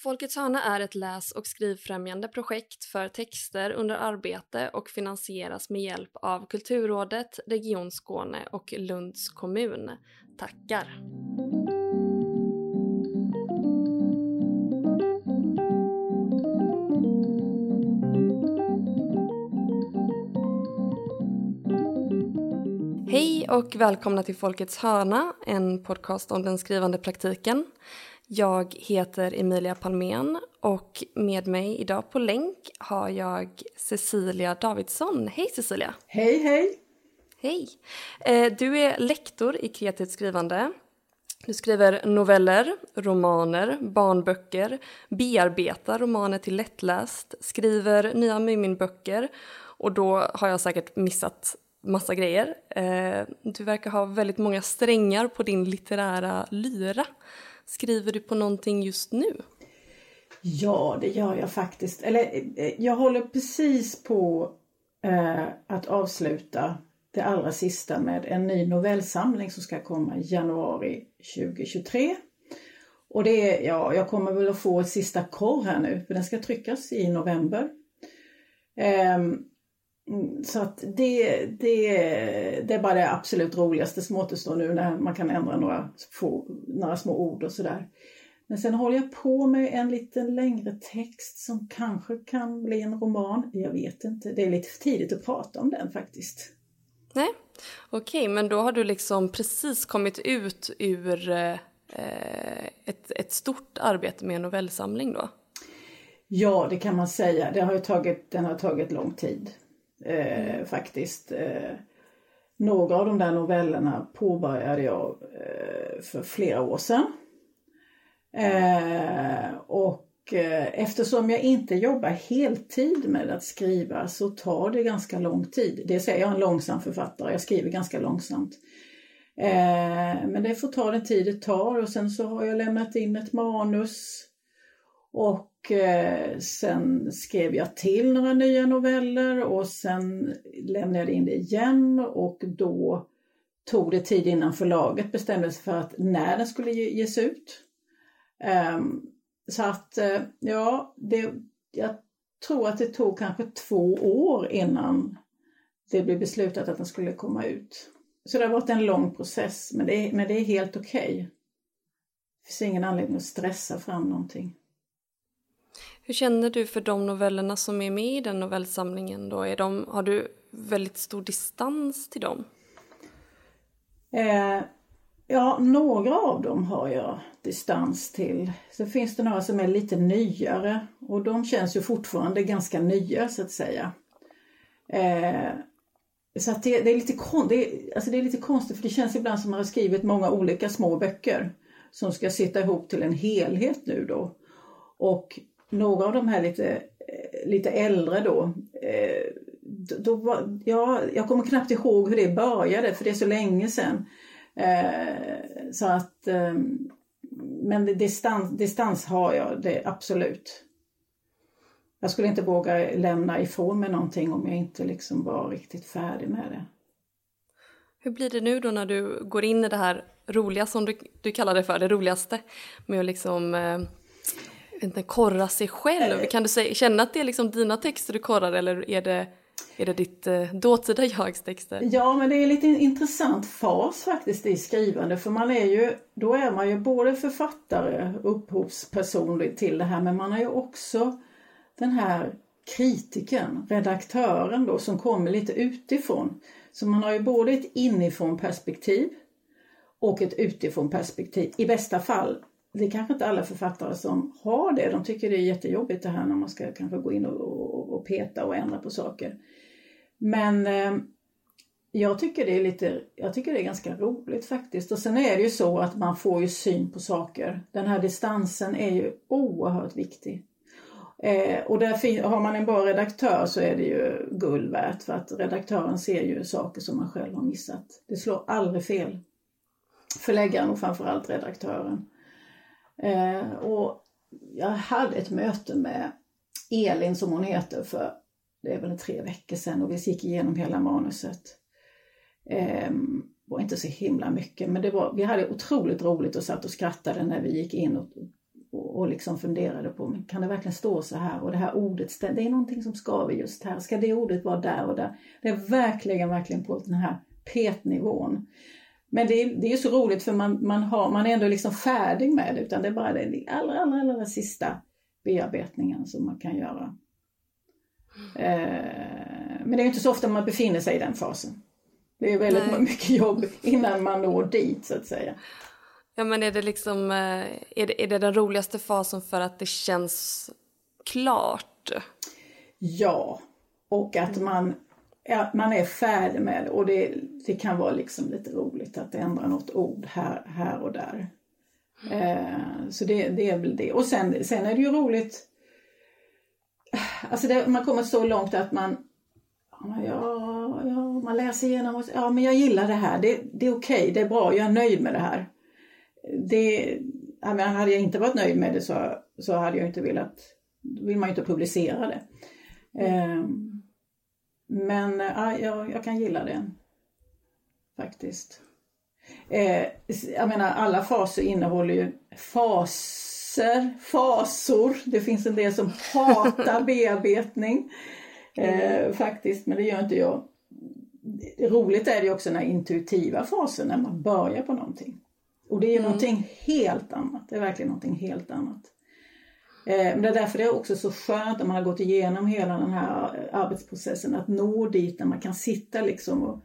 Folkets hörna är ett läs och skrivfrämjande projekt för texter under arbete och finansieras med hjälp av Kulturrådet, Region Skåne och Lunds kommun. Tackar! Hej och välkomna till Folkets hörna, en podcast om den skrivande praktiken. Jag heter Emilia Palmén och med mig idag på länk har jag Cecilia Davidsson. Hej Cecilia! Hej hej! Hej! Eh, du är lektor i kreativt skrivande. Du skriver noveller, romaner, barnböcker, bearbetar romaner till lättläst, skriver nya Muminböcker och då har jag säkert missat massa grejer. Eh, du verkar ha väldigt många strängar på din litterära lyra. Skriver du på någonting just nu? Ja, det gör jag faktiskt. Eller eh, jag håller precis på eh, att avsluta det allra sista med en ny novellsamling som ska komma i januari 2023. Och det är, ja, jag kommer väl att få ett sista korr här nu, för den ska tryckas i november. Um, så att det, det, det är bara det absolut roligaste som återstår nu när man kan ändra några, få, några små ord och sådär. Men sen håller jag på med en lite längre text som kanske kan bli en roman. Jag vet inte, det är lite för tidigt att prata om den faktiskt. Nej, okej, okay, men då har du liksom precis kommit ut ur eh, ett, ett stort arbete med en novellsamling då? Ja, det kan man säga. Det har tagit, den har tagit lång tid eh, faktiskt. Eh, några av de där novellerna påbörjade jag eh, för flera år sedan. Eh, och eh, eftersom jag inte jobbar heltid med att skriva så tar det ganska lång tid. Det säger jag är en långsam författare, jag skriver ganska långsamt. Eh, men det får ta den tid det tar och sen så har jag lämnat in ett manus och eh, sen skrev jag till några nya noveller och sen lämnade jag in det igen och då tog det tid innan förlaget bestämde sig för att när den skulle ges ut. Um, så att uh, ja, det, jag tror att det tog kanske två år innan det blev beslutat att den skulle komma ut. Så det har varit en lång process men det, men det är helt okej. Okay. Det finns ingen anledning att stressa fram någonting. Hur känner du för de novellerna som är med i den novellsamlingen? Då? Är de, har du väldigt stor distans till dem? Eh, ja, några av dem har jag distans till. Sen finns det några som är lite nyare och de känns ju fortfarande ganska nya så att säga. Eh, så att det, det, är lite kon, det, alltså det är lite konstigt för det känns ibland som man har skrivit många olika små böcker som ska sitta ihop till en helhet nu då. Och några av de här lite, eh, lite äldre då, eh, då var, ja, jag kommer knappt ihåg hur det började för det är så länge sedan. Eh, så att, ehm, men distans, distans har jag, det absolut. Jag skulle inte våga lämna ifrån mig någonting om jag inte liksom var riktigt färdig med det. Hur blir det nu då när du går in i det här roliga som du, du kallar det för, det roligaste med att liksom inte, korra sig själv? Kan du säga, känna att det är liksom dina texter du korrar eller är det, är det ditt eh, dåtida jags texter? Ja, men det är en lite intressant fas faktiskt i skrivande för man är ju, då är man ju både författare, upphovsperson till det här men man är ju också den här kritiken, redaktören då som kommer lite utifrån. Så man har ju både ett inifrån perspektiv och ett utifrån perspektiv. I bästa fall det är kanske inte alla författare som har det. De tycker det är jättejobbigt det här när man ska kanske gå in och, och, och peta och ändra på saker. Men eh, jag tycker det är lite, jag tycker det är ganska roligt faktiskt. Och sen är det ju så att man får ju syn på saker. Den här distansen är ju oerhört viktig. Eh, och där har man en bra redaktör så är det ju guld värt för att redaktören ser ju saker som man själv har missat. Det slår aldrig fel. Förläggaren och framförallt redaktören. Eh, och jag hade ett möte med Elin som hon heter för det är väl tre veckor sedan och vi gick igenom hela manuset. Eh, det var inte så himla mycket men det var, vi hade otroligt roligt och satt och skrattade när vi gick in och, och, och liksom funderade på, men kan det verkligen stå så här? Och det här ordet, det är någonting som skaver just här. Ska det ordet vara där och där? Det är verkligen, verkligen på den här petnivån. Men det är, det är så roligt för man, man, har, man är ändå liksom färdig med det, utan det är bara det allra, allra, allra sista bearbetningen som man kan göra. Eh, men det är inte så ofta man befinner sig i den fasen. Det är väldigt Nej. mycket jobb innan man når dit så att säga. Ja men är det liksom, eh, är det, är det den roligaste fasen för att det känns klart? Ja, och att man, att man är färdig med det och det, det kan vara liksom lite roligt att ändra något ord här, här och där. Mm. Eh, så det, det är väl det. Och sen, sen är det ju roligt, alltså det, man kommer så långt att man, ja, ja, man läser igenom och ja men jag gillar det här, det, det är okej, okay, det är bra, jag är nöjd med det här det, hade jag inte varit nöjd med det så, så hade jag inte velat, då vill man ju inte publicera det. Mm men ja, jag, jag, kan gilla det. Faktiskt. Eh, jag menar alla faser innehåller ju faser, fasor. Det finns en del som hatar bearbetning. Eh, faktiskt, men det gör inte jag. Roligt är det ju också den intuitiva fasen när man börjar på någonting. Och det är mm. någonting helt annat. Det är verkligen någonting helt annat. Eh, men det är därför det är också så skönt när man har gått igenom hela den här arbetsprocessen att nå dit där man kan sitta liksom och,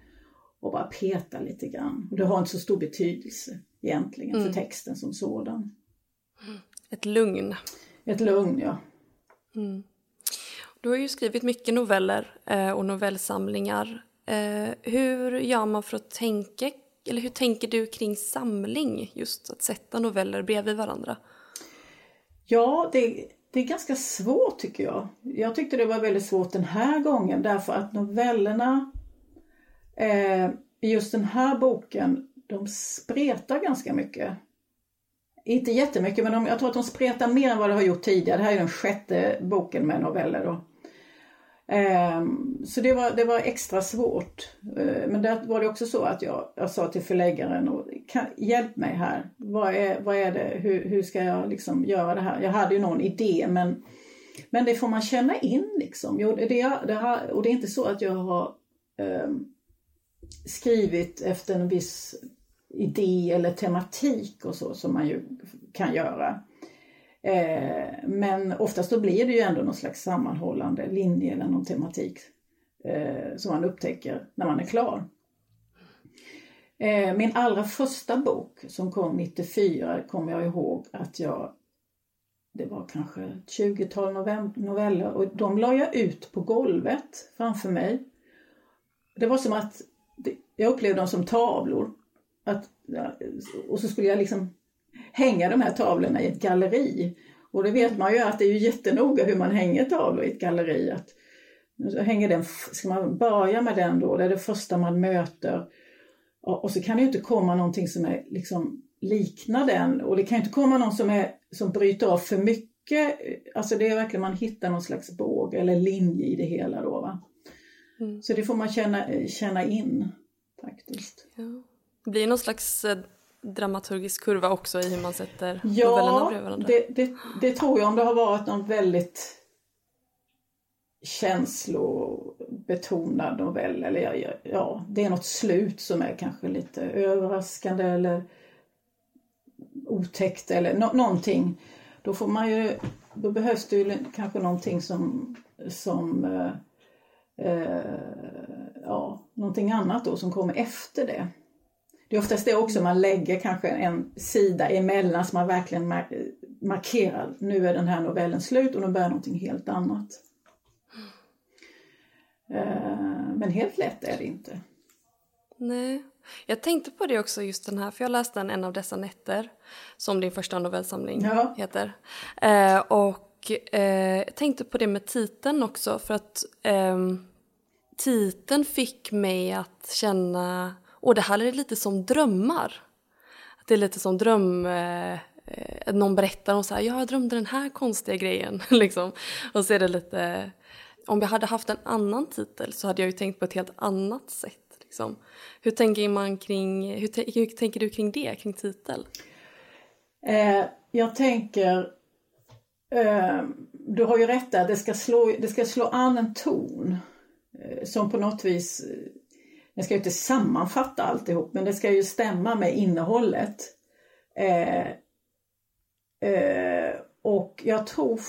och bara peta lite grann. Det har inte så stor betydelse egentligen mm. för texten som sådan. Ett lugn. Ett lugn, ja. Mm. Du har ju skrivit mycket noveller eh, och novellsamlingar. Eh, hur gör man för att tänka eller hur tänker du kring samling, just att sätta noveller bredvid varandra? Ja, det, det är ganska svårt tycker jag. Jag tyckte det var väldigt svårt den här gången därför att novellerna eh, i just den här boken, de spretar ganska mycket. Inte jättemycket, men de, jag tror att de spretar mer än vad de har gjort tidigare. Det här är den sjätte boken med noveller. Då. Ehm, så det var, det var extra svårt. Eh, men där var det också så att jag, jag sa till förläggaren, och, hjälp mig här. Vad är, vad är det, hur, hur ska jag liksom göra det här? Jag hade ju någon idé men, men det får man känna in liksom. Jo, det, det har, och det är inte så att jag har um, skrivit efter en viss idé eller tematik och så som man ju kan göra. Eh, men oftast då blir det ju ändå någon slags sammanhållande linje eller någon tematik eh, som man upptäcker när man är klar. Eh, min allra första bok som kom 94 kommer jag ihåg att jag det var kanske ett 20-tal noveller och de la jag ut på golvet framför mig. Det var som att jag upplevde dem som tavlor. Att, och så skulle jag liksom hänga de här tavlorna i ett galleri. Och det vet man ju att det är ju jättenoga hur man hänger tavlor i ett galleri. Att, hänger den, ska man börja med den då, det är det första man möter. Och, och så kan det ju inte komma någonting som är liksom liknar den och det kan inte komma någon som, är, som bryter av för mycket. Alltså det är verkligen man hittar någon slags båg eller linje i det hela då. Va? Mm. Så det får man känna, känna in faktiskt. Ja. Det blir någon slags eh, dramaturgisk kurva också i hur man sätter ja, novellerna bredvid varandra? Det, det, det tror jag om det har varit någon väldigt känslobetonad novell eller ja, det är något slut som är kanske lite överraskande eller otäckt eller no någonting. Då får man ju, då behövs det ju kanske någonting som, som eh, eh, ja, någonting annat då som kommer efter det. Det är oftast det också man lägger kanske en sida emellan så man verkligen markerar nu är den här novellen slut och nu börjar någonting helt annat. Eh, men helt lätt är det inte. Nej. Jag tänkte på det också just den här, för jag läste den en av dessa nätter som din första novellsamling ja. heter. Eh, och eh, jag tänkte på det med titeln också för att eh, titeln fick mig att känna och det här är lite som drömmar. Det är lite som dröm... Eh, eh någon berättar om så här, jag drömde den här konstiga grejen. liksom. Och så är det lite... Om jag hade haft en annan titel så hade jag ju tänkt på ett helt annat sätt. Liksom. Hur tänker man kring... Hur, hur tänker du kring det, kring titel? Eh, jag tänker eh, du har ju rätt där, det ska slå, det ska slå an en ton eh, som på något vis, jag ska ju inte sammanfatta alltihop, men det ska ju stämma med innehållet. Eh, eh, och jag tror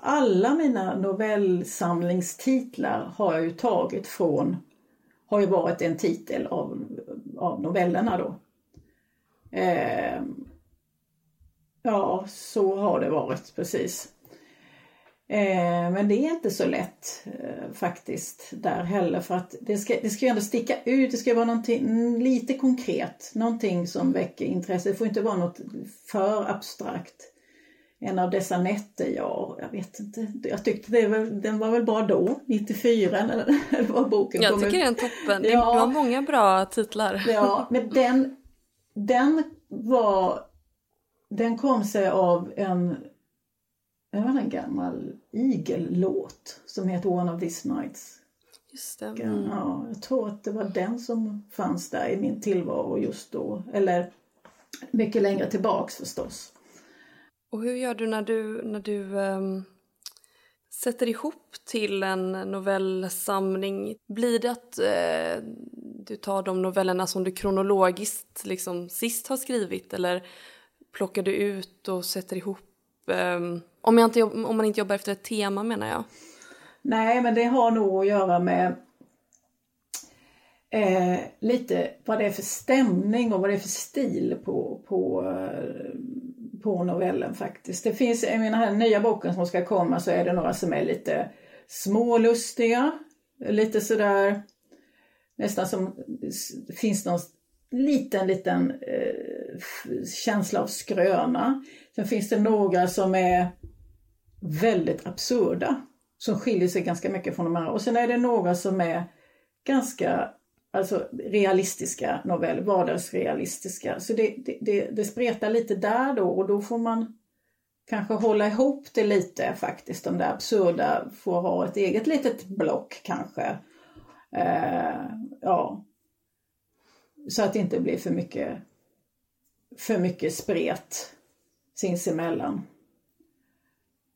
alla mina novellsamlingstitlar har jag ju tagit från, har ju varit en titel av, av novellerna då. Eh, ja, så har det varit precis. Eh, men det är inte så lätt eh, faktiskt där heller för att det ska, det ska ju ändå sticka ut, det ska vara någonting lite konkret, någonting som väcker intresse. Det får inte vara något för abstrakt. En av dessa nätter, ja, jag vet inte. Jag tyckte det var, den var väl bra då, 94 när var boken Jag tycker den är toppen. Ja, du har många bra titlar. Ja, men den, den var, den kom sig av en det var en gammal igellåt som heter One of these nights. Just det. Mm. Ja, jag tror att det var den som fanns där i min tillvaro just då. Eller mycket längre tillbaks förstås. Och hur gör du när du, när du um, sätter ihop till en novellsamling? Blir det att uh, du tar de novellerna som du kronologiskt liksom sist har skrivit eller plockar du ut och sätter ihop um, om, jag inte, om man inte jobbar efter ett tema menar jag. Nej, men det har nog att göra med eh, lite vad det är för stämning och vad det är för stil på, på, eh, på novellen faktiskt. Det finns, i den här nya boken som ska komma så är det några som är lite smålustiga, lite sådär nästan som det finns någon liten, liten eh, känsla av skröna. Sen finns det några som är väldigt absurda som skiljer sig ganska mycket från de andra. Och sen är det några som är ganska alltså, realistiska noveller, vardagsrealistiska. Så det, det, det, det spretar lite där då och då får man kanske hålla ihop det lite faktiskt. De där absurda får ha ett eget litet block kanske. Eh, ja. Så att det inte blir för mycket, för mycket spret sinsemellan.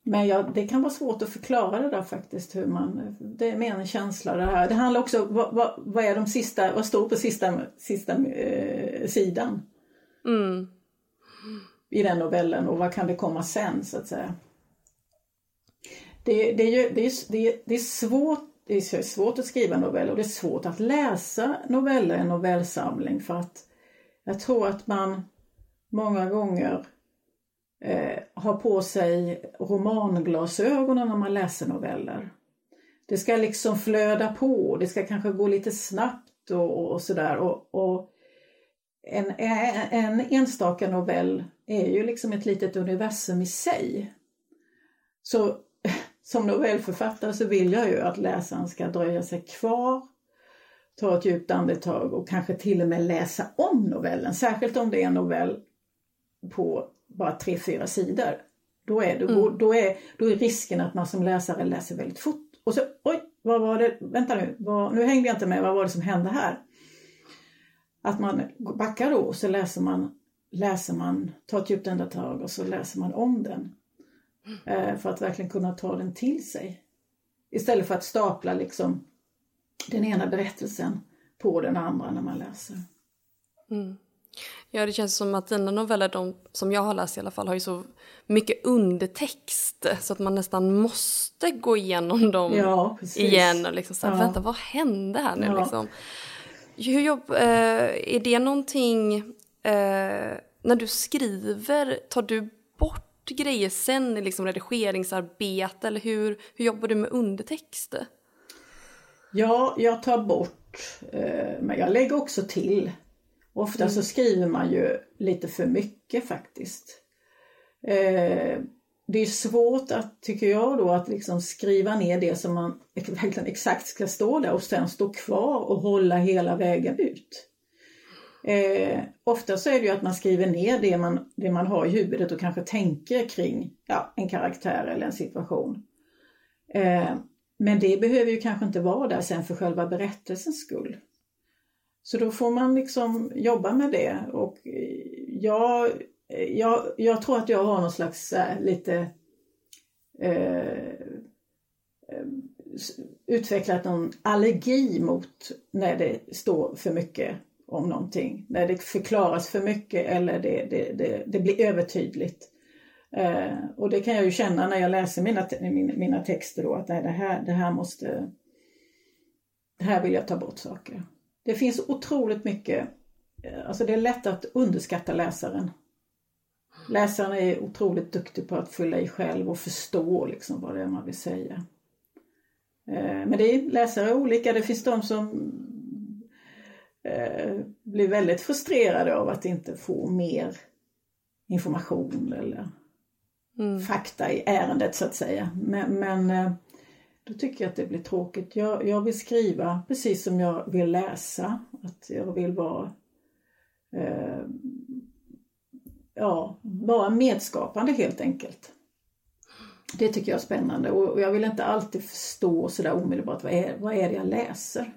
Men ja, det kan vara svårt att förklara det där faktiskt. Hur man, det är mer en känsla det här. Det handlar också vad, vad, vad är de sista, vad står på sista, sista eh, sidan? Mm. I den novellen och vad kan det komma sen så att säga. Det, det, är, ju, det, är, det, är, det är svårt det är svårt att skriva noveller och det är svårt att läsa noveller i en novellsamling för att jag tror att man många gånger eh, på sig romanglasögonen när man läser noveller. Det ska liksom flöda på, det ska kanske gå lite snabbt och, och sådär. Och, och en, en enstaka novell är ju liksom ett litet universum i sig. Så som novellförfattare så vill jag ju att läsaren ska dröja sig kvar, ta ett djupt andetag och kanske till och med läsa om novellen. Särskilt om det är en novell på bara tre, fyra sidor. Då är, det, mm. då, är, då är risken att man som läsare läser väldigt fort. Och så, oj, vad var det, vänta nu, vad, nu hängde jag inte med, vad var det som hände här? Att man backar då och så läser man, läser man, tar ett djupt andetag och så läser man om den. Eh, för att verkligen kunna ta den till sig. Istället för att stapla liksom den ena berättelsen på den andra när man läser. Mm. Ja, det känns som att dina noveller, de som jag har läst i alla fall, har ju så mycket undertext så att man nästan måste gå igenom dem ja, igen och liksom så här, ja. vänta, vad hände här nu ja. liksom? Hur jobb, eh, är det någonting, eh, när du skriver, tar du bort grejer sen i liksom redigeringsarbete eller hur, hur jobbar du med undertext? Ja, jag tar bort, eh, men jag lägger också till Ofta mm. så skriver man ju lite för mycket faktiskt. Eh, det är svårt att, tycker jag då, att liksom skriva ner det som man verkligen exakt ska stå där och sen stå kvar och hålla hela vägen ut. Eh, ofta så är det ju att man skriver ner det man, det man har i huvudet och kanske tänker kring ja, en karaktär eller en situation. Eh, men det behöver ju kanske inte vara där sen för själva berättelsens skull. Så då får man liksom jobba med det och jag, jag, jag tror att jag har någon slags äh, lite eh, eh utvecklat någon allergi mot när det står för mycket om någonting. När det förklaras för mycket eller det, det, det, det blir övertydligt. Eh, och det kan jag ju känna när jag läser mina, mina, mina texter då att det här, det här måste... Det här vill jag ta bort saker. Det finns otroligt mycket, eh, alltså det är lätt att underskatta läsaren. Läsaren är otroligt duktig på att fylla i själv och förstå liksom vad det är man vill säga. Eh, men det är läsare olika. Det finns de som eh, blir väldigt frustrerade av att inte få mer information eller mm. fakta i ärendet så att säga. Men, men då tycker jag att det blir tråkigt. Jag, jag vill skriva precis som jag vill läsa. Att jag vill vara eh, ja, vara medskapande helt enkelt. Det tycker jag är spännande och jag vill inte alltid förstå sådär omedelbart vad är, vad är det jag läser.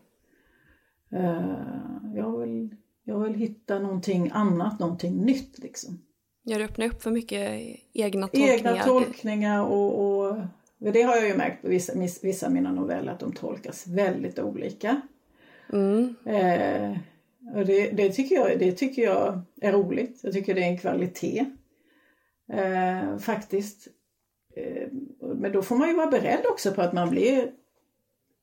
Uh, jag, vill, jag vill hitta någonting annat, någonting nytt liksom. Ja, det öppnar upp för mycket egna tolkningar. Egna tolkningar och, och det har jag ju märkt på vissa, vissa av mina noveller att de tolkas väldigt olika. Mm. Eh, och det, det, tycker jag, det tycker jag är roligt. Jag tycker det är en kvalitet. Eh, faktiskt. Eh, men då får man ju vara beredd också på att man blir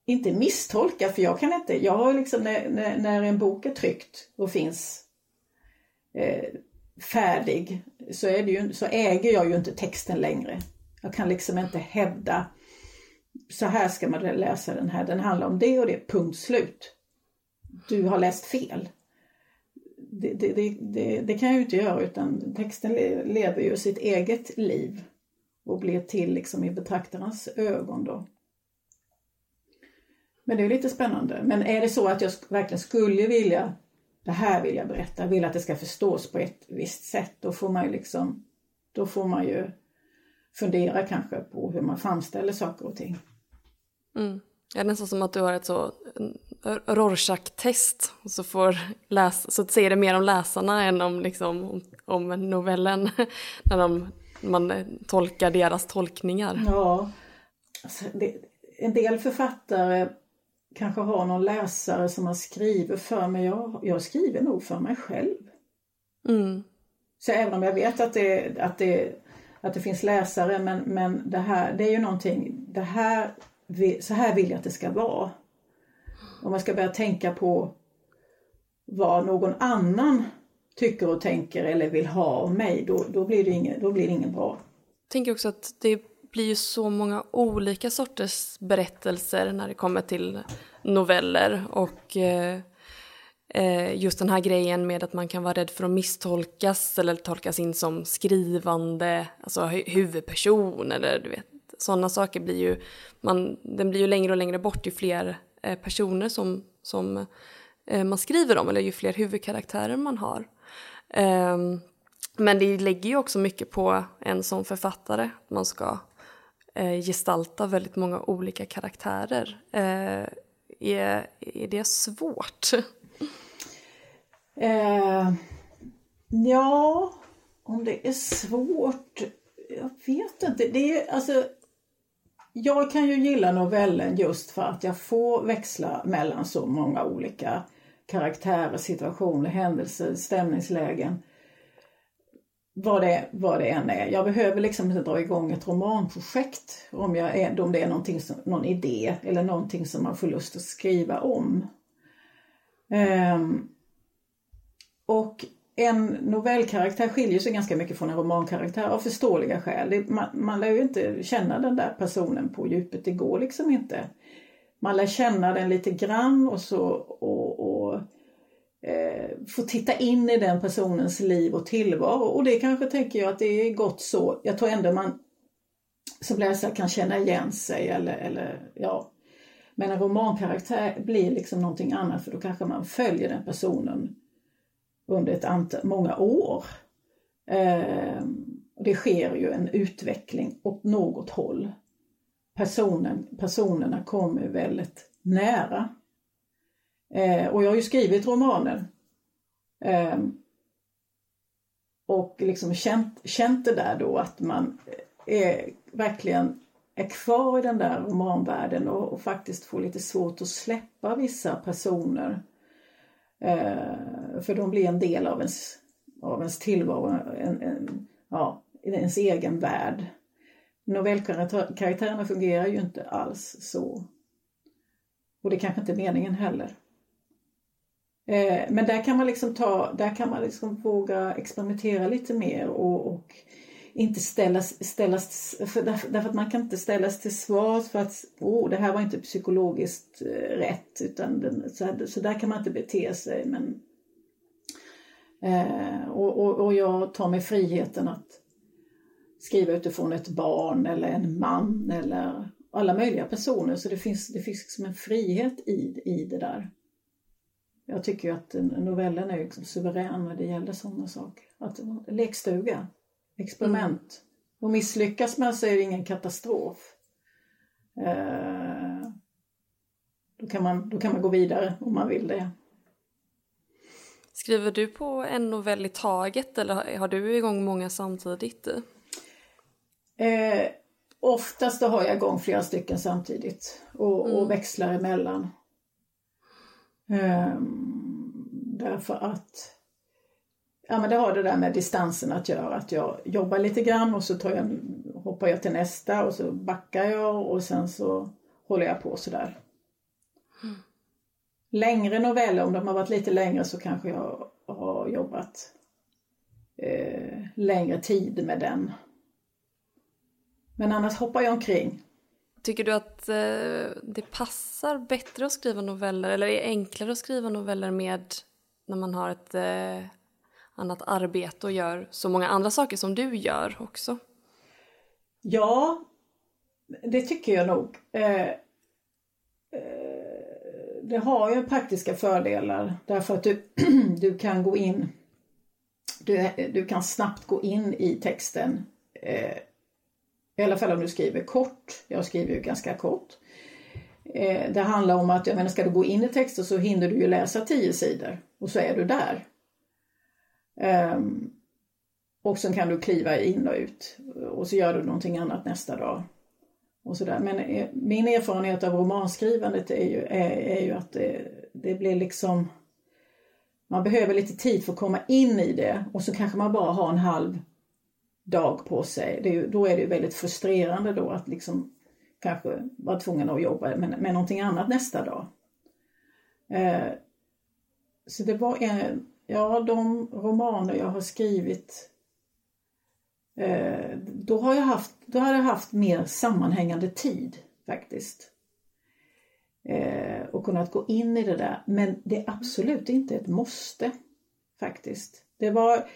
inte misstolkad för jag kan inte, jag har liksom när, när, när en bok är tryckt och finns eh, färdig så, är det ju, så äger jag ju inte texten längre. Jag kan liksom inte hävda så här ska man läsa den här, den handlar om det och det, punkt slut. Du har läst fel. Det, det, det, det, kan jag ju inte göra utan texten lever ju sitt eget liv och blir till liksom i betraktarens ögon då. Men det är lite spännande. Men är det så att jag verkligen skulle vilja, det här vill jag berätta, vill att det ska förstås på ett visst sätt, då får man ju liksom, då får man ju fundera kanske på hur man framställer saker och ting. Mm. Det är nästan som att du har ett så Rorschach-test så får läs så säger det mer om läsarna än om, liksom, om novellen när de, man tolkar deras tolkningar. Ja, alltså det, en del författare kanske har någon läsare som har skrivit för mig. Jag, jag skriver nog för mig själv. Mm. Så även om jag vet att det, att det, att det finns läsare men, men det här det är ju någonting, det här, så här vill jag att det ska vara. Om man ska börja tänka på vad någon annan tycker och tänker eller vill ha av mig, då, då, blir, det inget då blir det inget bra. Jag tänker också att det blir ju så många olika sorters berättelser när det kommer till noveller och eh, Eh, just den här grejen med att man kan vara rädd för att misstolkas eller tolkas in som skrivande, alltså huvudperson eller du vet, sådana saker blir ju, man, den blir ju längre och längre bort ju fler eh, personer som, som eh, man skriver om eller ju fler huvudkaraktärer man har. Ehm, men det lägger ju också mycket på en som författare. att Man ska gestalta väldigt många olika karaktärer. Är, är det svårt? Eh, ja, om det är svårt? Jag vet inte. Det är, alltså, jag kan ju gilla novellen just för att jag får växla mellan så många olika karaktärer, situationer, händelser, stämningslägen vad det, vad det än är. Jag behöver liksom inte dra igång ett romanprojekt om, jag är, om det är någonting som, någon idé eller någonting som man får lust att skriva om. Um, och en novellkaraktär skiljer sig ganska mycket från en romankaraktär av förståeliga skäl. Det, man, man lär ju inte känna den där personen på djupet, det går liksom inte. Man lär känna den lite grann och så och, och eh, få titta in i den personens liv och tillvaro. Och det kanske tänker jag att det är gott så. Jag tror ändå man som läsare kan känna igen sig eller, eller ja. Men en romankaraktär blir liksom någonting annat för då kanske man följer den personen under ett antal, många år. Eh, det sker ju en utveckling åt något håll. Personen, personerna kommer väldigt nära. Eh, och jag har ju skrivit romaner. Eh, och liksom känt, känt det där då att man eh, är verkligen är kvar i den där romanvärlden och, och faktiskt får lite svårt att släppa vissa personer. Eh, för de blir en del av ens, av ens tillvaro, en, en, ja, ens egen värld. Novellkaraktärerna fungerar ju inte alls så. Och det kanske inte är meningen heller. Eh, men där kan man liksom ta, där kan man liksom våga experimentera lite mer och, och inte ställas, ställas för, därför att man kan inte ställas till svars för att oh, det här var inte psykologiskt eh, rätt utan den, så, här, så där kan man inte bete sig men eh, och, och, och jag tar mig friheten att skriva utifrån ett barn eller en man eller alla möjliga personer så det finns, det finns liksom en frihet i, i det där. Jag tycker ju att novellen är liksom suverän när det gäller sådana saker. Att, lekstuga, experiment. Mm. Och misslyckas man så är det ingen katastrof. Eh, då, kan man, då kan man gå vidare om man vill det. Skriver du på en novell i taget eller har du igång många samtidigt? Eh, oftast har jag igång flera stycken samtidigt och, mm. och växlar emellan. Um, därför att ja, men det har det där med distansen att göra. Att jag jobbar lite grann och så tar jag, hoppar jag till nästa och så backar jag och sen så håller jag på sådär. Mm. Längre noveller, om de har varit lite längre så kanske jag har jobbat eh, längre tid med den. Men annars hoppar jag omkring. Tycker du att eh, det passar bättre att skriva noveller eller är det enklare att skriva noveller med när man har ett eh, annat arbete och gör så många andra saker som du gör också? Ja, det tycker jag nog. Eh, eh det har ju praktiska fördelar därför att du, du kan gå in du, du kan snabbt gå in i texten eh, i alla fall om du skriver kort. Jag skriver ju ganska kort. Eh, det handlar om att, jag menar, ska du gå in i texten så hinner du ju läsa tio sidor och så är du där. Eh, och sen kan du kliva in och ut och så gör du någonting annat nästa dag. Och sådär. Men eh, min erfarenhet av romanskrivandet är ju, är, är ju att det, det blir liksom man behöver lite tid för att komma in i det och så kanske man bara har en halv dag på sig. Det är, då är det väldigt frustrerande då att liksom kanske vara tvungen att jobba med, med någonting annat nästa dag. Eh, så det var en, ja de romaner jag har skrivit Eh, då har jag haft, då har jag haft mer sammanhängande tid faktiskt. Eh, och kunnat gå in i det där. Men det är absolut inte ett måste faktiskt. Det var,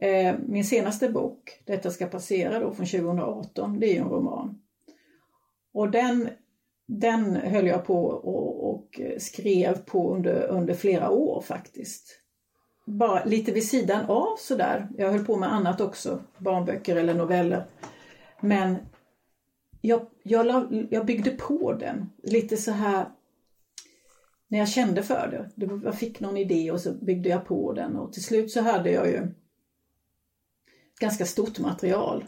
Eh, min senaste bok, Detta ska passera då från 2018, det är ju en roman. Och den, den höll jag på och, och skrev på under, under flera år faktiskt. Bara lite vid sidan av sådär. Jag höll på med annat också, barnböcker eller noveller. Men jag, jag, jag byggde på den lite så här när jag kände för det. Jag fick någon idé och så byggde jag på den och till slut så hade jag ju ganska stort material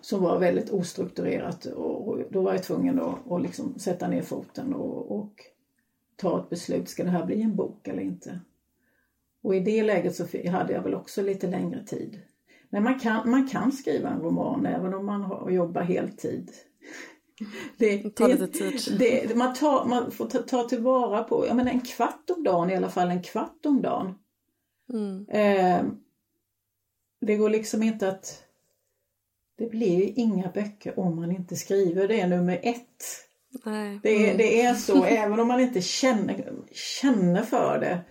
som var väldigt ostrukturerat och då var jag tvungen att, att liksom sätta ner foten och, och, ta ett beslut. Ska det här bli en bok eller inte? Och i det läget så hade jag väl också lite längre tid. Men man kan, man kan skriva en roman även om man har, jobbar heltid. Det, det tar lite tid. Det, man, tar, man får ta, ta tillvara på, jag menar en kvart om dagen i alla fall, en kvart om dagen. Mm. Eh, det går liksom inte att... Det blir ju inga böcker om man inte skriver. Det är nummer ett. Nej. Det, mm. det är så, även om man inte känner, känner för det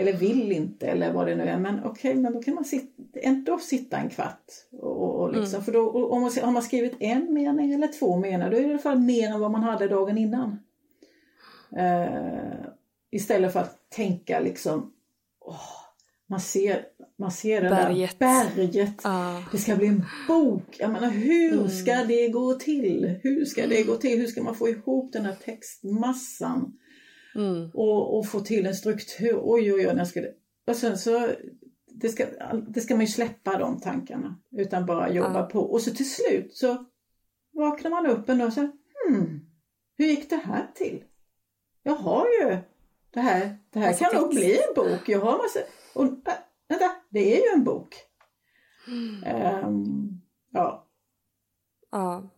eller vill inte eller vad det nu är. Men okej, okay, men då kan man sitta, ändå sitta en kvart. Och, och liksom, mm. För då, om man, har man skrivit en mening eller två meningar, då är det i alla fall mer än vad man hade dagen innan. Uh, istället för att tänka liksom, åh, man ser, man ser det berget. där berget. Ah. Det ska bli en bok. Jag menar, hur mm. ska det gå till? Hur ska det gå till? Hur ska man få ihop den här textmassan? Mm. Och, och, få till en struktur. Oj, oj, oj. När ska. Och sen så, det ska, det ska man ju släppa de tankarna. Utan bara jobba ah. på. Och så till slut så vaknar man upp en dag och säger hmm, hur gick det här till? Jag har ju det här, det här kan nog text. bli en bok. Jag har massa, och äh, vänta, det är ju en bok. Ehm, ja, Ja.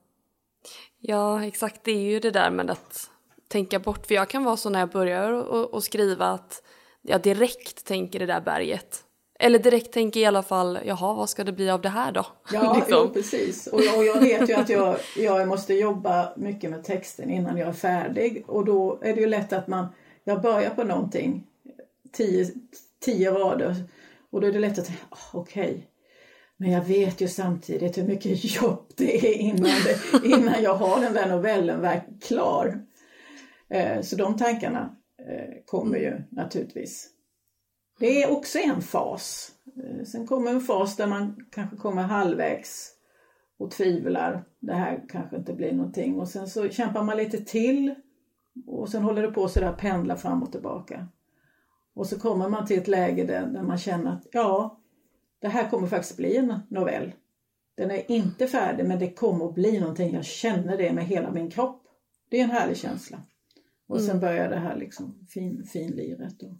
ja, exakt. Det är ju det där med att tänka bort. För jag kan vara så när jag börjar och, och skriva att jag direkt tänker det där berget. Eller direkt tänker i alla fall, jaha, vad ska det bli av det här då? ja Liksom. jo, precis. Och jag, och jag vet ju att jag, jag måste jobba mycket med texten innan jag är färdig. Och då är det ju lätt att man, jag börjar på någonting, tio, tio rader. Och då är det lätt att tänka, oh, okej. Men jag vet ju samtidigt hur mycket jobb det är innan, det, innan jag har den där novellen klar. Eh, så de tankarna eh, kommer ju naturligtvis. Det är också en fas. Eh, sen kommer en fas där man kanske kommer halvvägs och tvivlar. Det här kanske inte blir någonting. Och sen så kämpar man lite till och sen håller det på så där pendla fram och tillbaka. Och så kommer man till ett läge där, där man känner att ja, det här kommer faktiskt bli en novell. Den är inte färdig men det kommer att bli någonting. Jag känner det med hela min kropp. Det är en härlig känsla. Och sen börjar det här liksom fin, finliret. Då.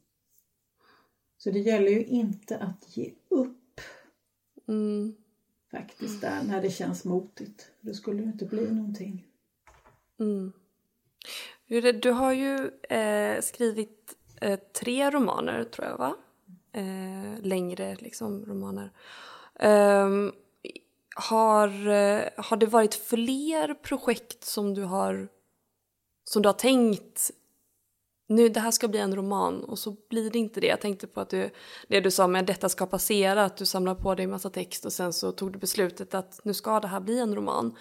Så det gäller ju inte att ge upp Mm. faktiskt där när det känns motigt. Det skulle ju inte bli någonting. Mm. Det- Du har ju eh, skrivit eh, tre romaner, tror jag, va? Eh, längre liksom, romaner. Ehm, har, eh, har det varit fler projekt som du har, som du har tänkt nu det här ska bli en roman och så blir det inte det. Jag tänkte på att du, det du sa med detta ska passera, att du samlar på dig en massa text och sen så tog du beslutet att nu ska det här bli en roman.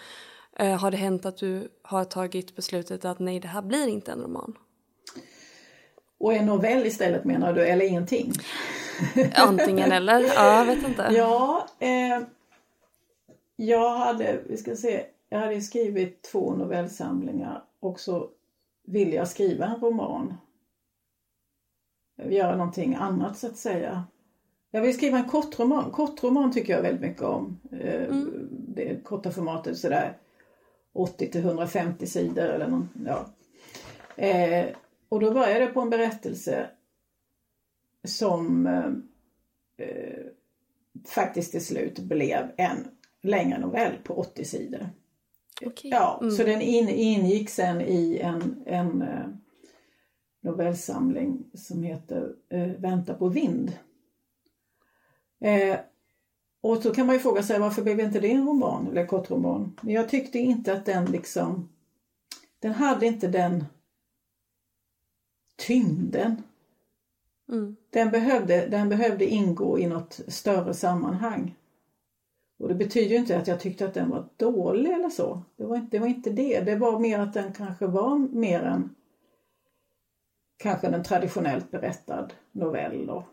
Eh, har det hänt att du har tagit beslutet att nej, det här blir inte en roman? Och en novell istället menar du, eller ingenting? Antingen eller? Ja, jag vet inte. Ja, eh, jag hade, vi ska se, jag hade skrivit två novellsamlingar och så ville jag skriva en roman. Göra någonting annat så att säga. Jag vill skriva en kortroman. Kortroman tycker jag väldigt mycket om. Eh, Det korta formatet sådär 80 till 150 sidor eller någon, ja. Eh, och då började jag på en berättelse som eh, eh, faktiskt till slut blev en längre novell på 80 sidor. Okej. Ja, Mm. så den in, ingick sen i en, en eh, novellsamling som heter eh, Vänta på vind. Eh, och så kan man ju fråga sig varför blev inte det en roman eller kortroman? Men jag tyckte inte att den liksom, den hade inte den tyngden. Mm. Den behövde, den behövde ingå i något större sammanhang. Och det betyder ju inte att jag tyckte att den var dålig eller så. Det var inte det. Var inte det. det var mer att den kanske var mer än kanske en traditionellt berättad novell. Då.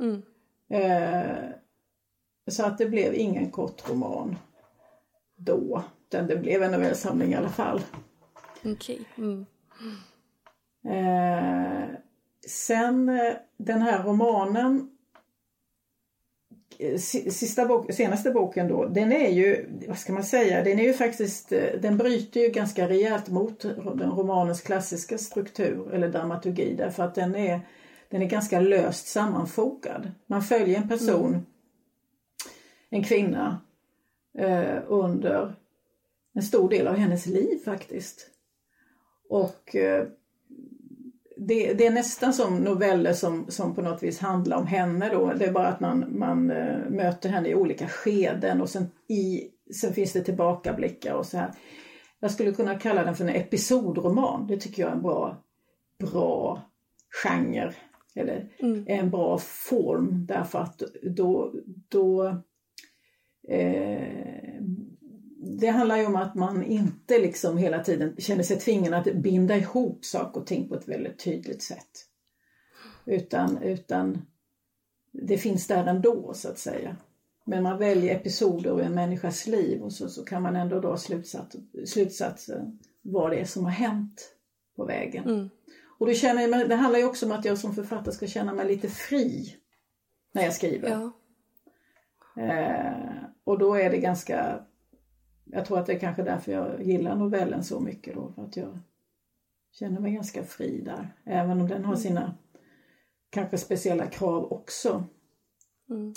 Mm. Eh, så att det blev ingen kort roman då. Utan det blev en novellsamling i alla fall. Okej. Mm. Eh, sen eh, den här romanen Sista bok, senaste boken då, den är ju, vad ska man säga, den är ju faktiskt, eh, den bryter ju ganska rejält mot den romanens klassiska struktur eller dramaturgi därför att den är, den är ganska löst sammanfogad. Man följer en person, en kvinna, eh, under en stor del av hennes liv faktiskt. Och eh, det, det är nästan som noveller som, som på något vis handlar om henne då. Det är bara att man, man eh, möter henne i olika skeden och sen, i, sen finns det tillbakablickar och så här. Jag skulle kunna kalla den för en episodroman. Det tycker jag är en bra, bra genre. Eller en bra form därför att då, då eh, det handlar ju om att man inte liksom hela tiden känner sig tvingad att binda ihop saker och ting på ett väldigt tydligt sätt. Utan, utan det finns där ändå så att säga. Men man väljer episoder ur en människas liv och så, så kan man ändå dra slutsats, slutsatsen vad det är som har hänt på vägen. Mm. Och då känner jag, mig- det handlar ju också om att jag som författare ska känna mig lite fri när jag skriver. Ja. Eh, och då är det ganska jag tror att det är kanske därför jag gillar novellen så mycket då, för att jag känner mig ganska fri där. Även om den har sina kanske speciella krav också. Mm.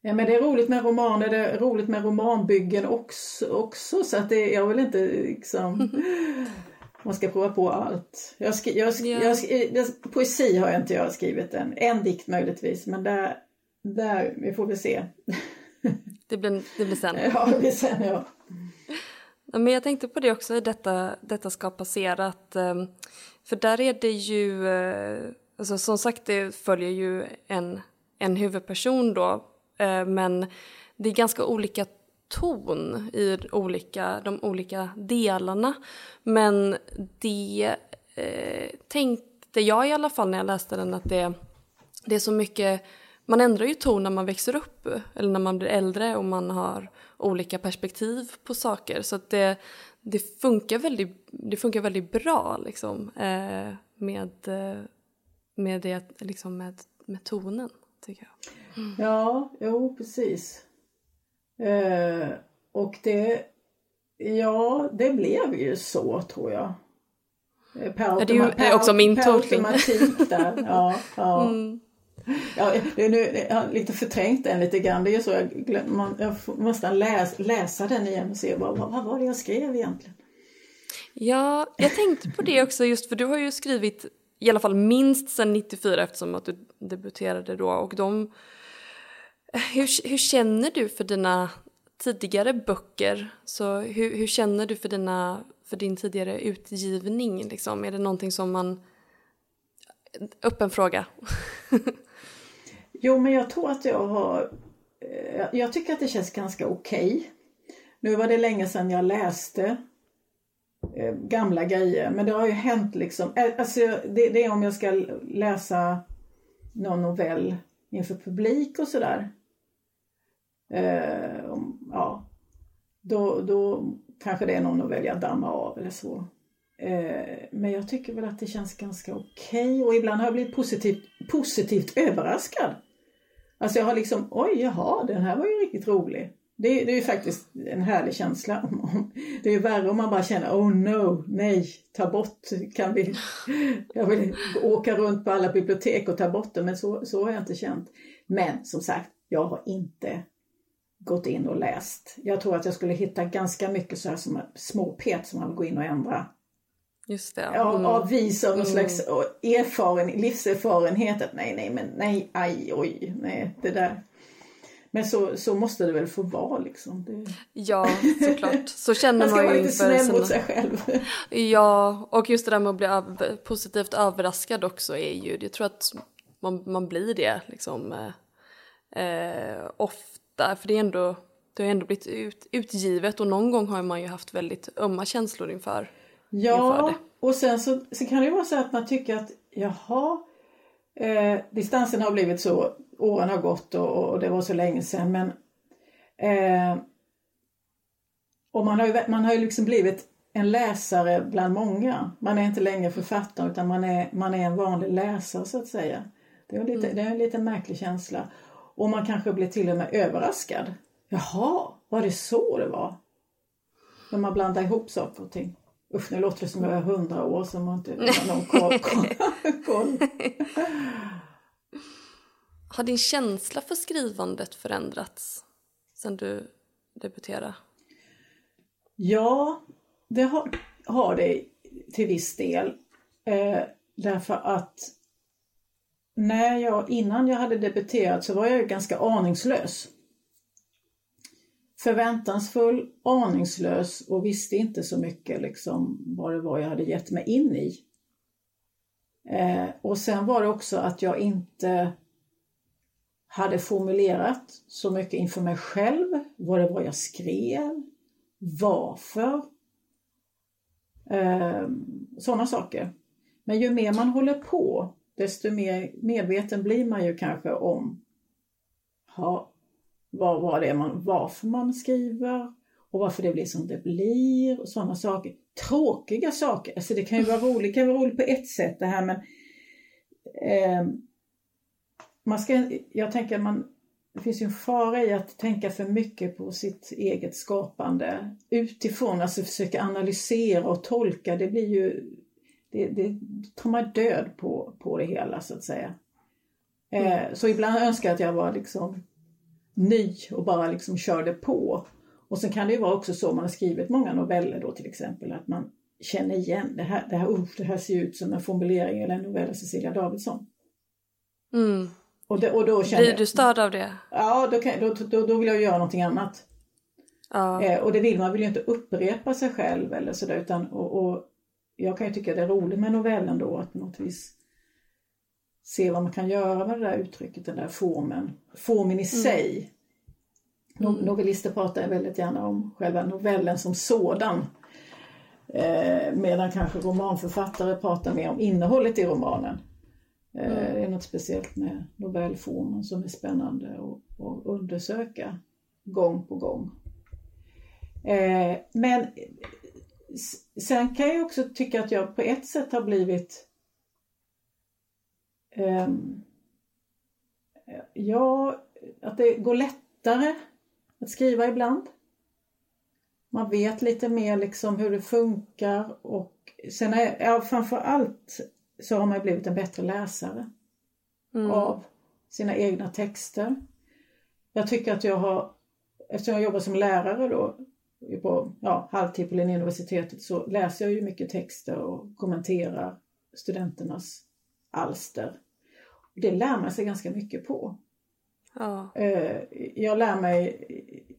Men det är roligt med romaner, det är roligt med romanbyggen också, också så att det, jag vill inte liksom man ska prova på allt. Jag skri, jag, skri, Ja. jag, jag, poesi har jag inte jag skrivit än, en dikt möjligtvis men där, där vi får väl se. Det blir, det blir sen. Ja, det blir sen ja. Ja, Men jag tänkte på det också i detta, detta ska passerat. ehm, För där är det ju, eh, alltså som sagt det följer ju en, en huvudperson då. eh, Men det är ganska olika ton i olika, de olika delarna. Men det eh, tänkte jag i alla fall när jag läste den att det, det är så mycket man ändrar ju ton när man växer upp eller när man blir äldre och man har olika perspektiv på saker. Så att det, det, funkar, väldigt, det funkar väldigt bra liksom, eh, med, eh, med, det, liksom med, med tonen, tycker jag. Ja, jo precis. Eh, och det, ja det blev ju så tror jag. Eh, Per det är ju också min tolkning. där. Ja, ja. Mm. Ja, nu, jag har lite förträngt den lite grann. Det är så jag, glöm, man, jag får nästan läs, läsa den igen och se vad, vad, vad var det jag skrev egentligen. Ja, jag tänkte på det också just för du har ju skrivit i alla fall minst sedan 94 eftersom att du debuterade då och de... Hur, hur känner du för dina tidigare böcker? Så hur, hur känner du för, dina, för din tidigare utgivning? Liksom? Är det någonting som man... Öppen fråga. Jo, men jag tror att jag har... Eh, jag tycker att det känns ganska okej. Nu var det länge sedan jag läste eh, gamla grejer, men det har ju hänt liksom. Eh, alltså, det, det är om jag ska läsa någon novell inför publik och sådär. Eh, ja, då, då kanske det är någon novell jag dammar av eller så. Eh, men jag tycker väl att det känns ganska okej och ibland har jag blivit positivt, positivt överraskad. Alltså jag har liksom, oj jaha, den här var ju riktigt rolig. Det, det är ju faktiskt en härlig känsla. Om, om, det är ju värre om man bara känner, oh no, nej, ta bort, kan vi, jag vill åka runt på alla bibliotek och ta bort det, men så, så har jag inte känt. Men som sagt, jag har inte gått in och läst. Jag tror att jag skulle hitta ganska mycket så här som små pet som man vill gå in och ändra. Just det. Mm. av av någon Mm. slags erfaren, livserfarenhet. Att nej, nej, men nej, aj, oj, nej, det där. Men så, så måste det väl få vara liksom. Det... Ja, såklart. Så känner Man ska man vara ju lite inför snäll mot sig själv. Ja, och just det där med att bli öv- positivt överraskad också är ju, jag tror att man, man blir det liksom eh, eh, ofta, för det är ändå, det har ändå blivit ut, utgivet och någon gång har man ju haft väldigt ömma känslor inför. Ja, och sen så, så kan det ju vara så att man tycker att jaha, eh, distansen har blivit så, åren har gått och, och det var så länge sedan men eh, och man har ju, man har ju liksom blivit en läsare bland många. Man är inte längre författare utan man är, man är en vanlig läsare så att säga. Det är, en lite, det är en lite märklig känsla. Och man kanske blir till och med överraskad. Jaha, var det så det var? När man blandar ihop saker och ting. Usch, nu låter det som jag är hundra år som man inte har någon koll. koll. Har din känsla för skrivandet förändrats sen du debuterade? Ja, det har, har det till viss del. Eh, därför att när jag, innan jag hade debuterat så var jag ganska aningslös. Förväntansfull, aningslös och visste inte så mycket liksom vad det var jag hade gett mig in i. Eh, och sen var det också att jag inte hade formulerat så mycket inför mig själv, vad det var jag skrev, varför. Eh, Sådana saker. Men ju mer man håller på, desto mer medveten blir man ju kanske om ha, vad, vad det är man, varför man skriver och varför det blir som det blir och sådana saker. Tråkiga saker, alltså det kan ju vara roligt, det kan vara roligt på ett sätt det här men eh, man ska, jag tänker man det finns ju en fara i att tänka för mycket på sitt eget skapande utifrån, alltså försöka analysera och tolka. Det blir ju, det, det tar man död på, på det hela så att säga. Eh, mm. så ibland önskar jag att jag var liksom ny och bara liksom körde på. Och sen kan det ju vara också så, man har skrivit många noveller då till exempel, att man känner igen det här, det här, uh, det här ser ut som en formulering eller en novell av Cecilia Davidsson. Mm. Och, det, och då känner Blir du störd av det? Ja, då, kan, då, då, då vill jag göra någonting annat. Ja. Eh, och det vill man vill ju inte upprepa sig själv eller sådär utan och, och, jag kan ju tycka det är roligt med novellen då att på något vis se vad man kan göra med det där uttrycket, den där formen. Formen i mm. sig. No, mm. Novellister pratar väldigt gärna om själva novellen som sådan. Eh, medan kanske romanförfattare pratar mer om innehållet i romanen. Eh, mm. Det är något speciellt med novellformen som är spännande att, att undersöka gång på gång. Eh, men sen kan jag också tycka att jag på ett sätt har blivit Ja, att det går lättare att skriva ibland. Man vet lite mer liksom hur det funkar och sen är, ja, framför allt så har man blivit en bättre läsare mm. av sina egna texter. Jag tycker att jag har, eftersom jag jobbar som lärare då på ja, halvtid på Linnéuniversitetet så läser jag ju mycket texter och kommenterar studenternas alster. Det lär man sig ganska mycket på. Ja. Eh, jag lär mig,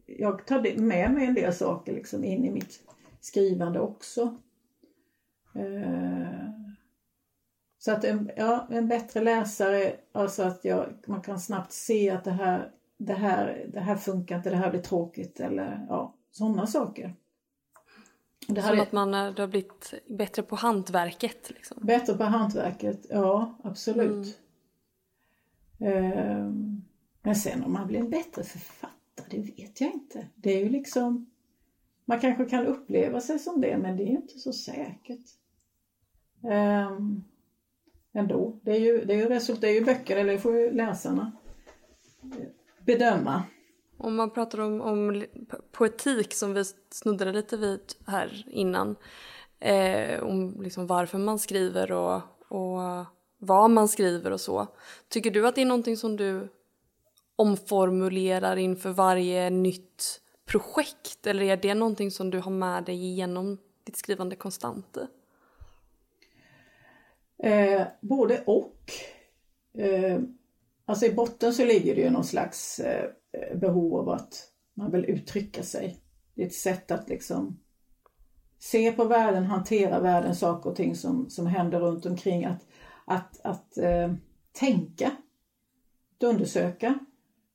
jag tar med mig en del saker liksom in i mitt skrivande också. Eh, så att en, ja, en bättre läsare, alltså att jag, man kan snabbt se att det här, det, här, det här funkar inte, det här blir tråkigt eller ja, sådana saker. Det Som är, att man har blivit bättre på hantverket? Liksom. Bättre på hantverket, ja absolut. Mm. Ehm, men sen om man blir en bättre författare, det vet jag inte. Det är ju liksom, man kanske kan uppleva sig som det men det är inte så säkert. Ehm, ändå. Det är ju, det är ju, resultat, det är ju böcker, eller det får ju läsarna eh, bedöma. Om man pratar om, om poetik som vi snuddade lite vid här innan. Eh, om liksom varför man skriver och, och vad man skriver och så. Tycker du att det är någonting som du omformulerar inför varje nytt projekt? Eller är det någonting som du har med dig genom ditt skrivande konstant? Eh, både och. Eh, alltså i botten så ligger det ju någon slags eh, behov av att man vill uttrycka sig. Det är ett sätt att liksom se på världen, hantera världen, saker och ting som, som händer runt omkring. Att, att, att eh, tänka, att undersöka.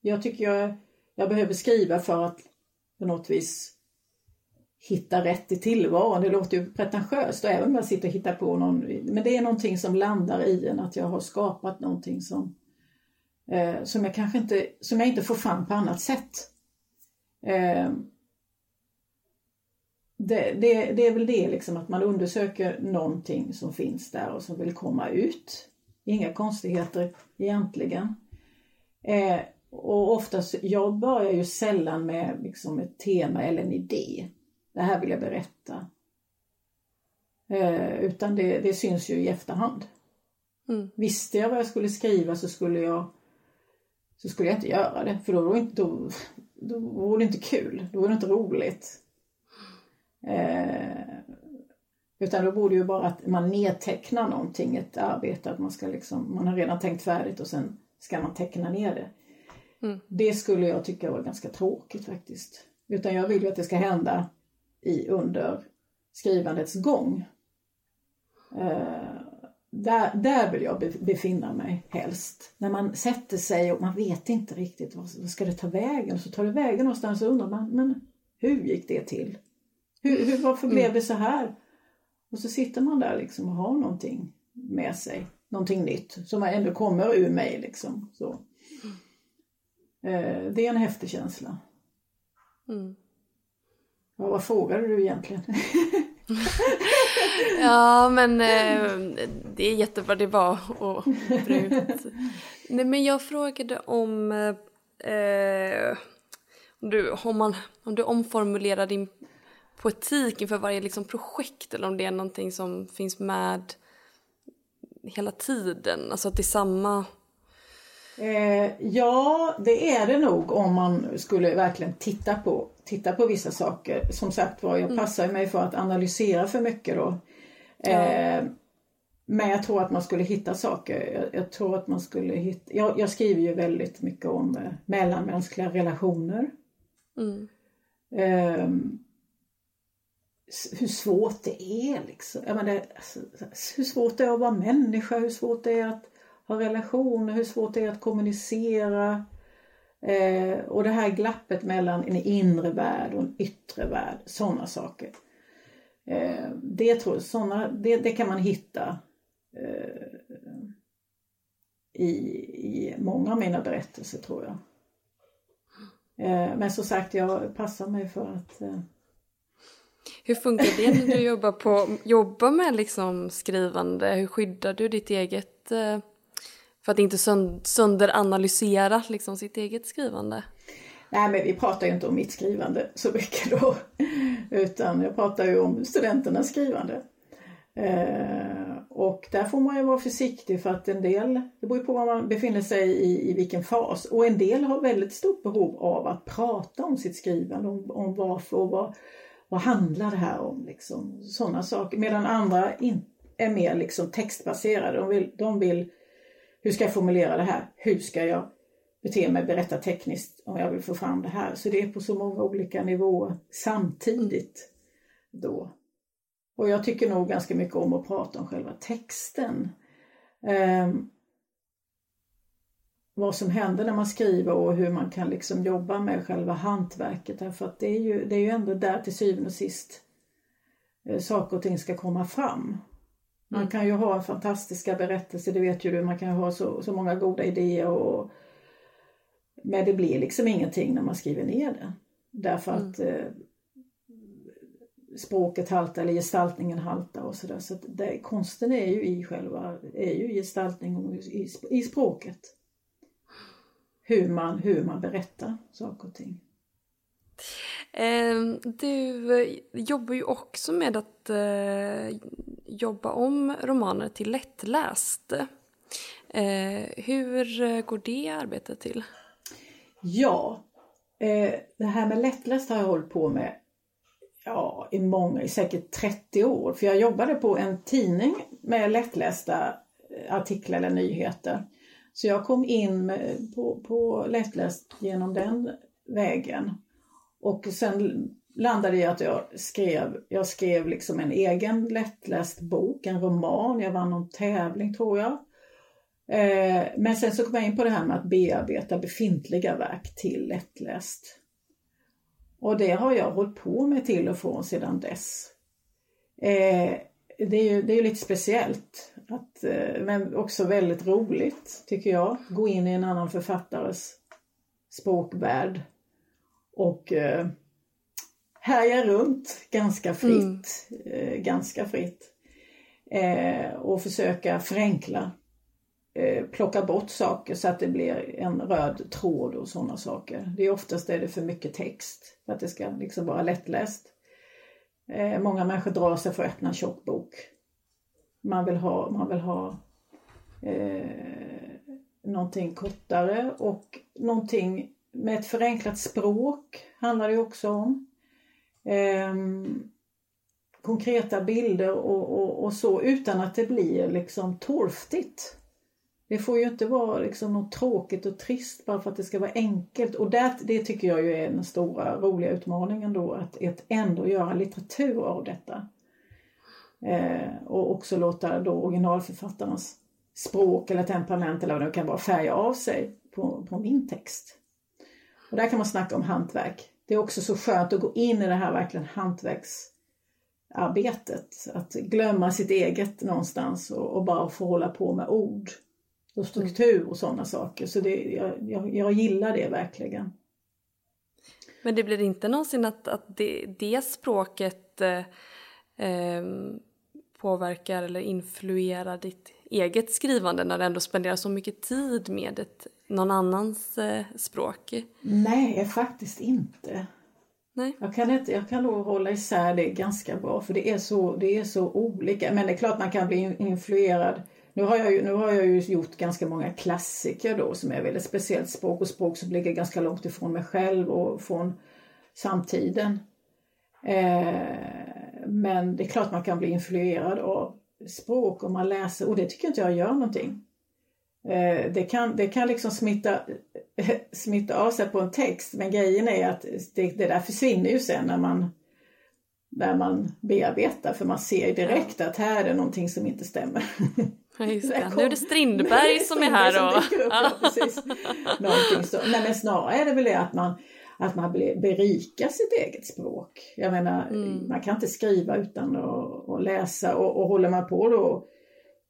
Jag tycker jag, jag behöver skriva för att på något vis hitta rätt i tillvaron. Det låter ju pretentiöst även om jag sitter och hittar på någon. Men det är någonting som landar i en att jag har skapat någonting som, eh, som jag kanske inte, som jag inte får fram på annat sätt. Eh, det, det, det, är väl det liksom att man undersöker någonting som finns där och som vill komma ut. Inga konstigheter egentligen. Eh, och oftast, jag börjar ju sällan med liksom ett tema eller en idé det här vill jag berätta. Eh, utan det, det syns ju i efterhand. Mm. Visste jag vad jag skulle skriva så skulle jag så skulle jag inte göra det för då vore, inte, då, då vore det inte kul, då vore det inte roligt. Eh, utan då borde ju bara att man nedtecknar någonting, ett arbete, att man ska liksom, man har redan tänkt färdigt och sen ska man teckna ner det. Mm. Det skulle jag tycka var ganska tråkigt faktiskt. Utan jag vill ju att det ska hända i under skrivandets gång. Eh, där, där vill jag befinna mig helst. När man sätter sig och man vet inte riktigt vad, vad ska det ta vägen. Så tar det vägen någonstans och undrar man, men hur gick det till? Hur, hur, varför blev det så här? Och så sitter man där liksom och har någonting med sig. Någonting nytt som ändå kommer ur mig liksom. Så. Eh, det är en häftig känsla. Mm. Ja, vad frågade du egentligen? ja men eh, det är jättebra, det var att Nej men jag frågade om eh, om, du, om, man, om du omformulerar din poetik inför varje liksom projekt eller om det är någonting som finns med hela tiden, alltså att det är samma Eh, ja, det är det nog om man skulle verkligen titta på, titta på vissa saker. Som sagt var, jag mm. passar mig för att analysera för mycket då. Eh, ja. Men jag tror att man skulle hitta saker. Jag, jag tror att man skulle hitta... Jag, jag, skriver ju väldigt mycket om eh, mellanmänskliga relationer. Mm. Eh, hur svårt det är liksom. Jag menar, alltså, hur svårt det är att vara människa, hur svårt det är att ha relationer, hur svårt det är att kommunicera. Eh, och det här glappet mellan en inre värld och en yttre värld, sådana saker. Eh, det, tror, såna, det, det kan man hitta eh, i, i många av mina berättelser tror jag. Eh, men som sagt, jag passar mig för att eh, hur funkar det när du jobbar, på, jobbar med liksom skrivande? Hur skyddar du ditt eget eh, för att inte sönderanalysera liksom sitt eget skrivande. Nej men vi pratar ju inte om mitt skrivande så mycket då. Utan jag pratar ju om studenternas skrivande. Eh, och där får man ju vara försiktig för att en del, det beror ju på var man befinner sig i, i vilken fas. Och en del har väldigt stort behov av att prata om sitt skrivande, om, om varför och vad, vad handlar det här om. Liksom, sådana saker. Medan andra in, är mer liksom textbaserade. De vill, de vill hur ska jag formulera det här? Hur ska jag bete mig, berätta tekniskt om jag vill få fram det här? Så det är på så många olika nivåer samtidigt då. Och jag tycker nog ganska mycket om att prata om själva texten. Um, vad som händer när man skriver och hur man kan liksom jobba med själva hantverket. Därför att det är ju, det är ju ändå där till syvende och sist eh, saker och ting ska komma fram. Man mm. kan ju ha fantastiska berättelser, det vet ju du, man kan ju ha så, så många goda idéer och men det blir liksom ingenting när man skriver ner det. Därför mm. att eh, språket haltar eller gestaltningen haltar och sådär. Så, så det, konsten är ju i själva, är ju gestaltning i, i språket. Hur man, hur man berättar saker och ting. Ehm, du jobbar ju också med att eh, jobba om romaner till lättläst. Eh, hur går det arbetet till? Ja, eh, det här med lättläst har jag hållit på med ja, i många, i säkert 30 år. För jag jobbade på en tidning med lättlästa artiklar eller nyheter. Så jag kom in med, på, på lättläst genom den vägen. Och sen landade i att jag skrev, jag skrev liksom en egen lättläst bok, en roman. Jag vann någon tävling tror jag. Eh, men sen så kom jag in på det här med att bearbeta befintliga verk till lättläst. Och det har jag hållit på med till och från sedan dess. Eh, det är ju det är lite speciellt, att, eh, men också väldigt roligt tycker jag. Gå in i en annan författares språkvärld och eh, härja runt ganska fritt. Mm. Eh, ganska fritt. Eh, och försöka förenkla. Eh, plocka bort saker så att det blir en röd tråd och sådana saker. Det är oftast är det för mycket text för att det ska liksom vara lättläst. Eh, många människor drar sig för att öppna en tjock bok. Man vill ha, man vill ha eh, någonting kortare och någonting med ett förenklat språk handlar det också om. Eh, konkreta bilder och, och, och, så utan att det blir liksom torftigt. Det får ju inte vara liksom något tråkigt och trist bara för att det ska vara enkelt. Och det, det tycker jag ju är den stora roliga utmaningen då att, att ändå göra litteratur av detta. Eh, och också låta då originalförfattarnas språk eller temperament eller vad det kan vara färga av sig på, på min text. Och där kan man snacka om hantverk. Det är också så skönt att gå in i det här verkligen hantverksarbetet. Att glömma sitt eget någonstans och, och bara få hålla på med ord och struktur och sådana saker. Så det, jag, jag, jag gillar det verkligen. Men det blir inte någonsin att, att det, det språket eh, eh, påverkar eller influerar ditt eget skrivande när du ändå spenderar så mycket tid med ett, någon annans eh, språk? Nej, faktiskt inte. Nej. Jag kan, inte, jag kan nog hålla isär det ganska bra för det är så, det är så olika. Men det är klart man kan bli influerad. Nu har, jag ju, nu har jag ju gjort ganska många klassiker då som är väldigt speciellt språk och språk som ligger ganska långt ifrån mig själv och från samtiden. Eh, men det är klart man kan bli influerad av språk om man läser och det tycker inte jag gör någonting. Eh, det, kan, det kan liksom smitta, smitta av sig på en text men grejen är att det, det där försvinner ju sen när man, när man bearbetar för man ser direkt att här är det någonting som inte stämmer. Ja, just det. Nu är det Strindberg som är här och... Upp, ja, precis. Någonting så. Nej, men snarare är det väl det att man, att man berikar sitt eget språk. Jag menar, mm. man kan inte skriva utan att, att läsa och, och håller man på då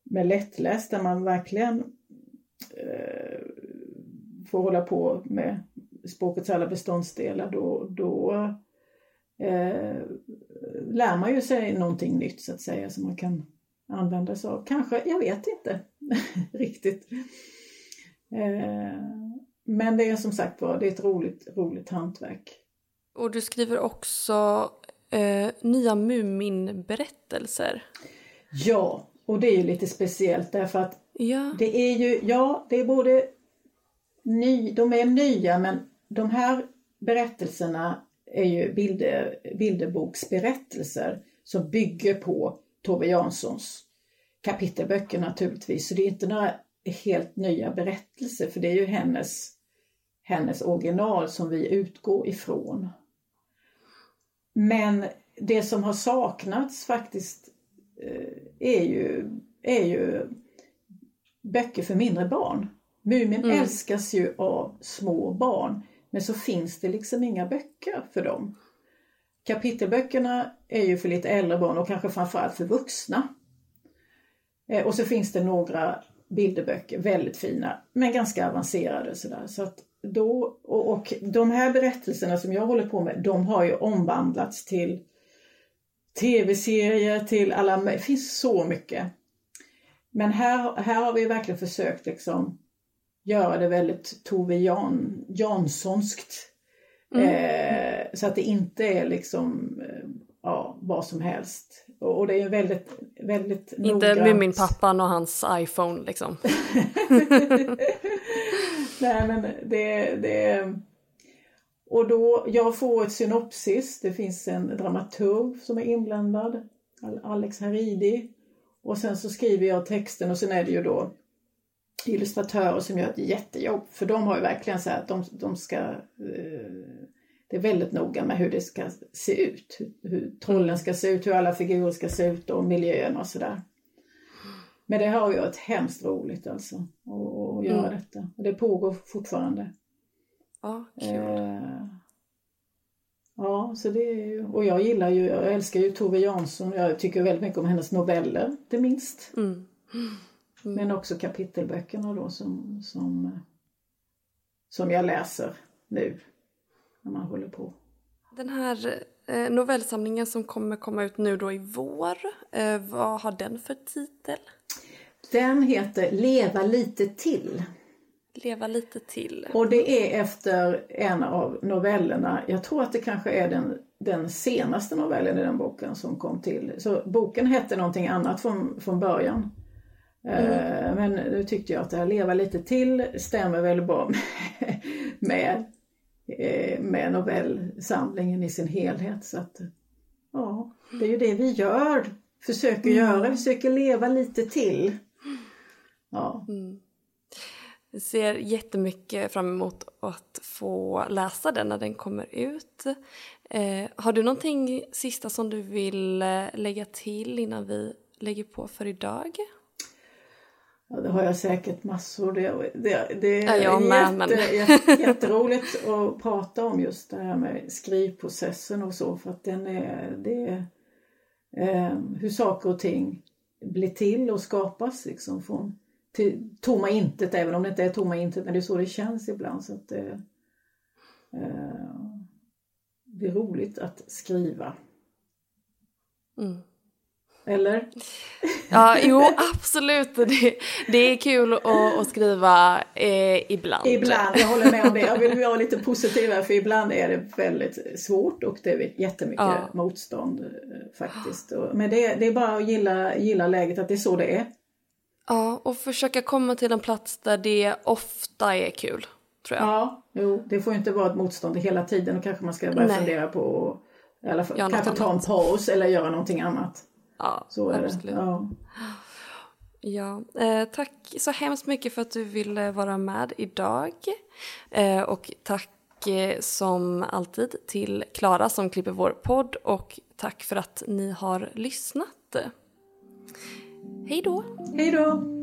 med lättläst där man verkligen eh, får hålla på med språkets alla beståndsdelar då, då eh, lär man ju sig någonting nytt så att säga som man kan använda sig av. Kanske, jag vet inte riktigt. Eh, men det är som sagt var, det är ett roligt, roligt hantverk. Och du skriver också eh, nya Muminberättelser. Ja, och det är ju lite speciellt därför att ja. det är ju, ja, det är både ny, de är nya men de här berättelserna är ju bilder, bilderboksberättelser som bygger på Tove Janssons kapitelböcker naturligtvis. Så det är inte några helt nya berättelser för det är ju hennes, hennes original som vi utgår ifrån. Men det som har saknats faktiskt eh, är ju, är ju böcker för mindre barn. Mumin mm. älskas ju av små barn men så finns det liksom inga böcker för dem. Kapitelböckerna är ju för lite äldre barn och kanske framförallt för vuxna. Eh, och så finns det några bilderböcker, väldigt fina, men ganska avancerade sådär. Så att då, och, och de här berättelserna som jag håller på med, de har ju omvandlats till tv-serier, till alla, det finns så mycket. Men här, här har vi verkligen försökt liksom göra det väldigt Tove Jan, Janssonskt. Mm. Eh, så att det inte är liksom eh, ja, vad som helst. Och, det är väldigt, väldigt Inte noggrant. Muminpappan och hans iPhone liksom. Nej men det, det och då, jag får ett synopsis, det finns en dramaturg som är inblandad, Alex Haridi. Och sen så skriver jag texten och sen är det ju då illustratörer som gör ett jättejobb. För de har ju verkligen så här att de, de ska eh, det är väldigt noga med hur det ska se ut. Hur, hur trollen ska se ut, hur alla figurer ska se ut och miljön och sådär. Men det har ju varit hemskt roligt alltså att, att göra mm. detta. Och det pågår fortfarande. Ja, kul. Eh, ja, så det är ju, och jag gillar ju, jag älskar ju Tove Jansson. Jag tycker väldigt mycket om hennes noveller, inte minst. Mm. Mm. Men också kapitelböckerna då som, som, som jag läser nu när man håller på. Den här eh, novellsamlingen som kommer komma ut nu då i vår, eh, vad har den för titel? Den heter Leva lite till. Leva lite till. Och det är efter en av novellerna, jag tror att det kanske är den, den senaste novellen i den boken som kom till. Så boken hette någonting annat från, från början. Mm. Uh, men nu tyckte jag att det här Leva lite till stämmer väldigt bra med, med Eh, med novellsamlingen i sin helhet. Så att, ja, det är ju det vi gör, försöker mm. göra, försöker leva lite till. Ja. Mm. Jag ser jättemycket fram emot att få läsa den när den kommer ut. Eh, har du någonting sista som du vill eh, lägga till innan vi lägger på för idag? Ja, det har jag säkert massor. Det, det, det är ja, jätte, men... jätte, jätteroligt att prata om just det här med skrivprocessen och så för att den är, det är eh, hur saker och ting blir till och skapas liksom från till tomma intet även om det inte är tomma intet men det är så det känns ibland så att det, eh, det är roligt att skriva. Mm. Eller? Ja, jo absolut. Det, det är kul att, att skriva eh, ibland. Ibland, jag håller med om det. Jag vill vara lite positiv här för ibland är det väldigt svårt och det är jättemycket ja. motstånd eh, faktiskt. Men det, det är bara att gilla, gilla läget att det är så det är. Ja, och försöka komma till en plats där det ofta är kul. Tror jag. Ja, jo, det får inte vara ett motstånd hela tiden och kanske man ska börja Nej. fundera på i alla fall, kanske ta en paus eller göra någonting annat. Ja, så är absolut. det. Ja. Ja, eh, tack så hemskt mycket för att du ville vara med idag. Eh, och tack eh, som alltid till Klara som klipper vår podd och tack för att ni har lyssnat. Hej då! Hej då!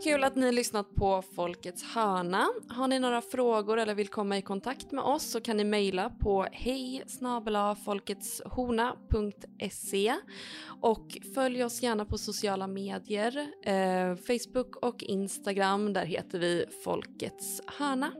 Vad kul att ni lyssnat på Folkets hörna. Har ni några frågor eller vill komma i kontakt med oss så kan ni mejla på hej folketshorna.se och följ oss gärna på sociala medier, eh, Facebook och Instagram. Där heter vi Folkets hörna.